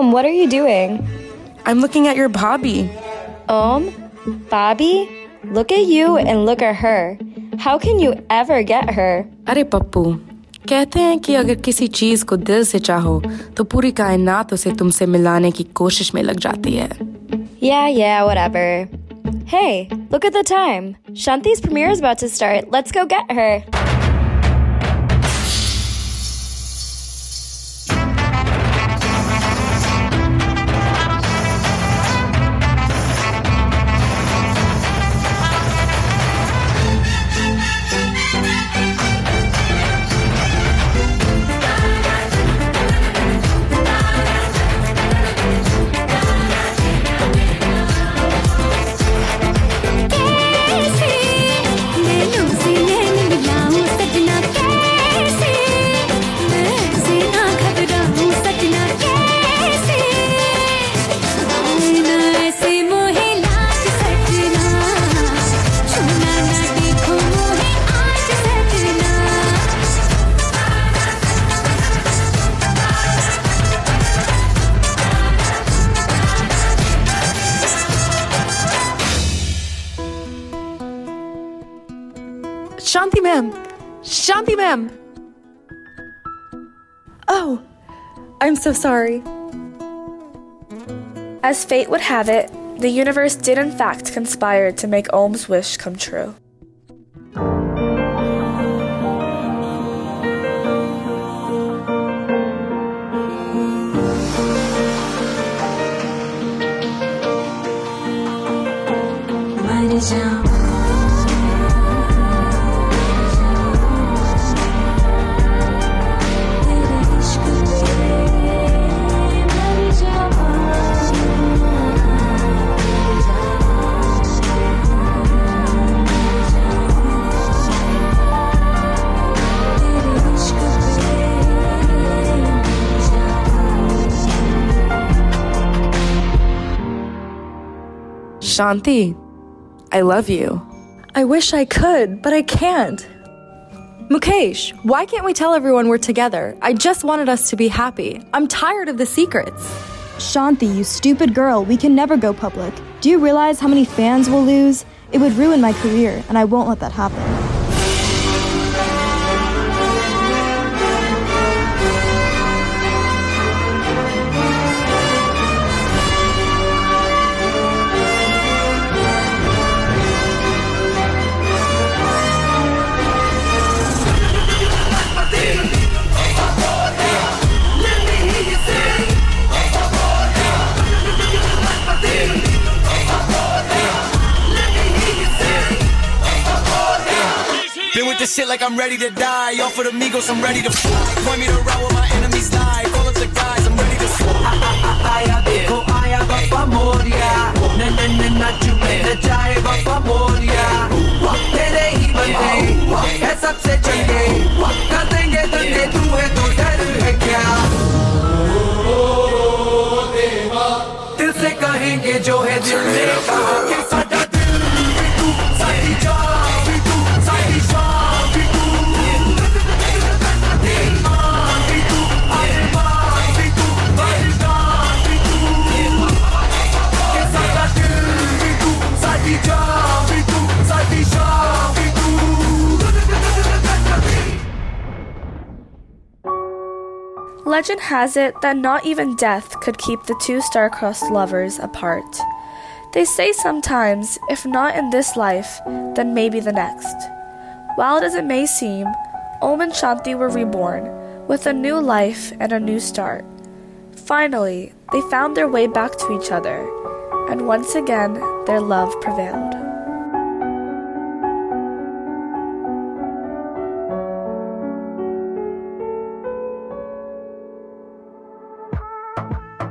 Om, what are you doing? I'm looking at your Bobby. Om? Bobby? Look at you and look at her. How can you ever get her? अरे पप्पू कहते हैं कि अगर किसी चीज को दिल से चाहो तो पूरी कायनात उसे तुमसे मिलाने की कोशिश में लग जाती है Yeah, yeah, whatever. Hey, look at the time. Shanti's premiere is about to start. Let's go get her. Shanti ma'am! Shanti ma'am! Oh, I'm so sorry. As fate would have it, the universe did in fact conspire to make Om's wish come true. Shanti, I love you. I wish I could, but I can't. Mukesh, why can't we tell everyone we're together? I just wanted us to be happy. I'm tired of the secrets. Shanti, you stupid girl, we can never go public. Do you realize how many fans we'll lose? It would ruin my career, and I won't let that happen. with this shit like I'm ready to die. Off of the Migos, I'm ready to fly. Point me to ride where my enemies die? Call up the guys, I'm ready to fly. Hey. Hey. Hey. Hey. Hey. Hey. Hey. Legend has it that not even death could keep the two star-crossed lovers apart. They say sometimes, if not in this life, then maybe the next. Wild as it may seem, Om and Shanti were reborn, with a new life and a new start. Finally, they found their way back to each other, and once again, their love prevailed.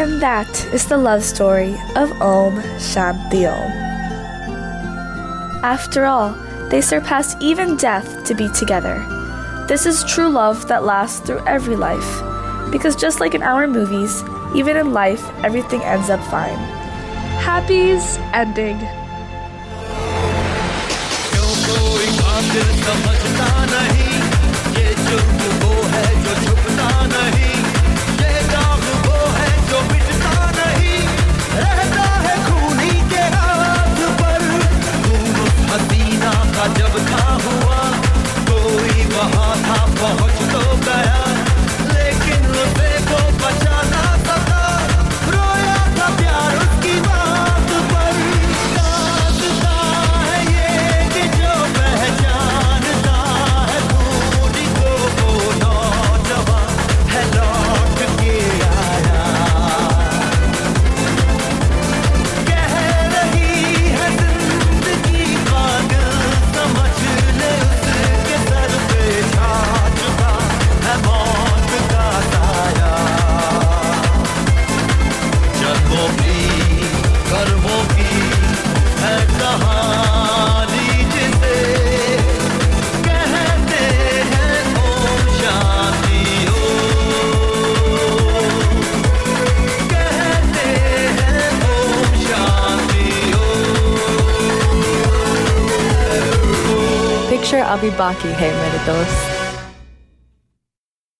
And that is the love story of Om Shanti Om. After all, they surpass even death to be together. This is true love that lasts through every life. Because just like in our movies, even in life, everything ends up fine. Happy's ending. पहुँच तो गया लेकिन रुपए को बचा Abhi Baki hai mere dost.